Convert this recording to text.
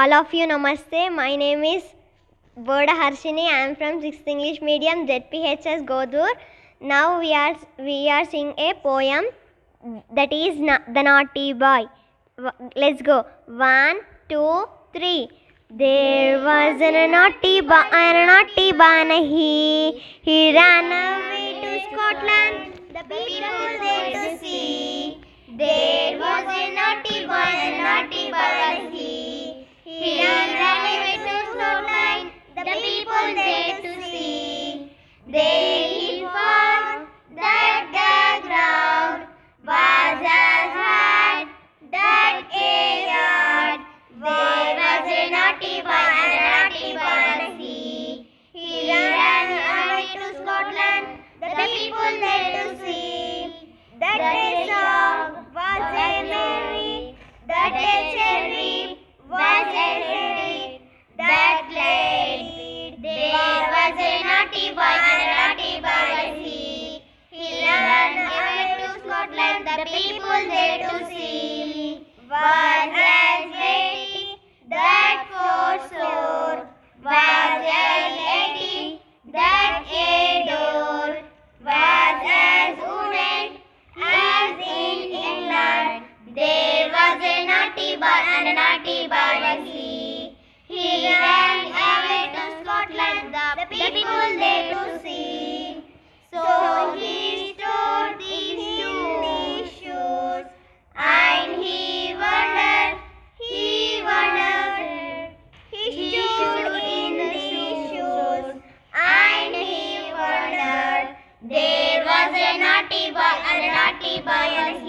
All of you namaste. My name is Boda Harshini. I am from 6th English medium ZPHS Godur. Now we are we are sing a poem that is na- the naughty boy. Let's go. One, two, three. There was a naughty boy, a naughty boy, he he ran away to Scotland. The people there to see. There people there to see. That a song was a merry. That a cherry was a ready. That played. There was a naughty boy and a naughty boy he. He ran away to Scotland. The people there to see. Was and a naughty boy was he. He ran away to Scotland, the people there to see. So he stored these shoes, shoes, and he wondered, he wondered. He stood in these shoes, and he wondered. There was a naughty boy and a naughty boy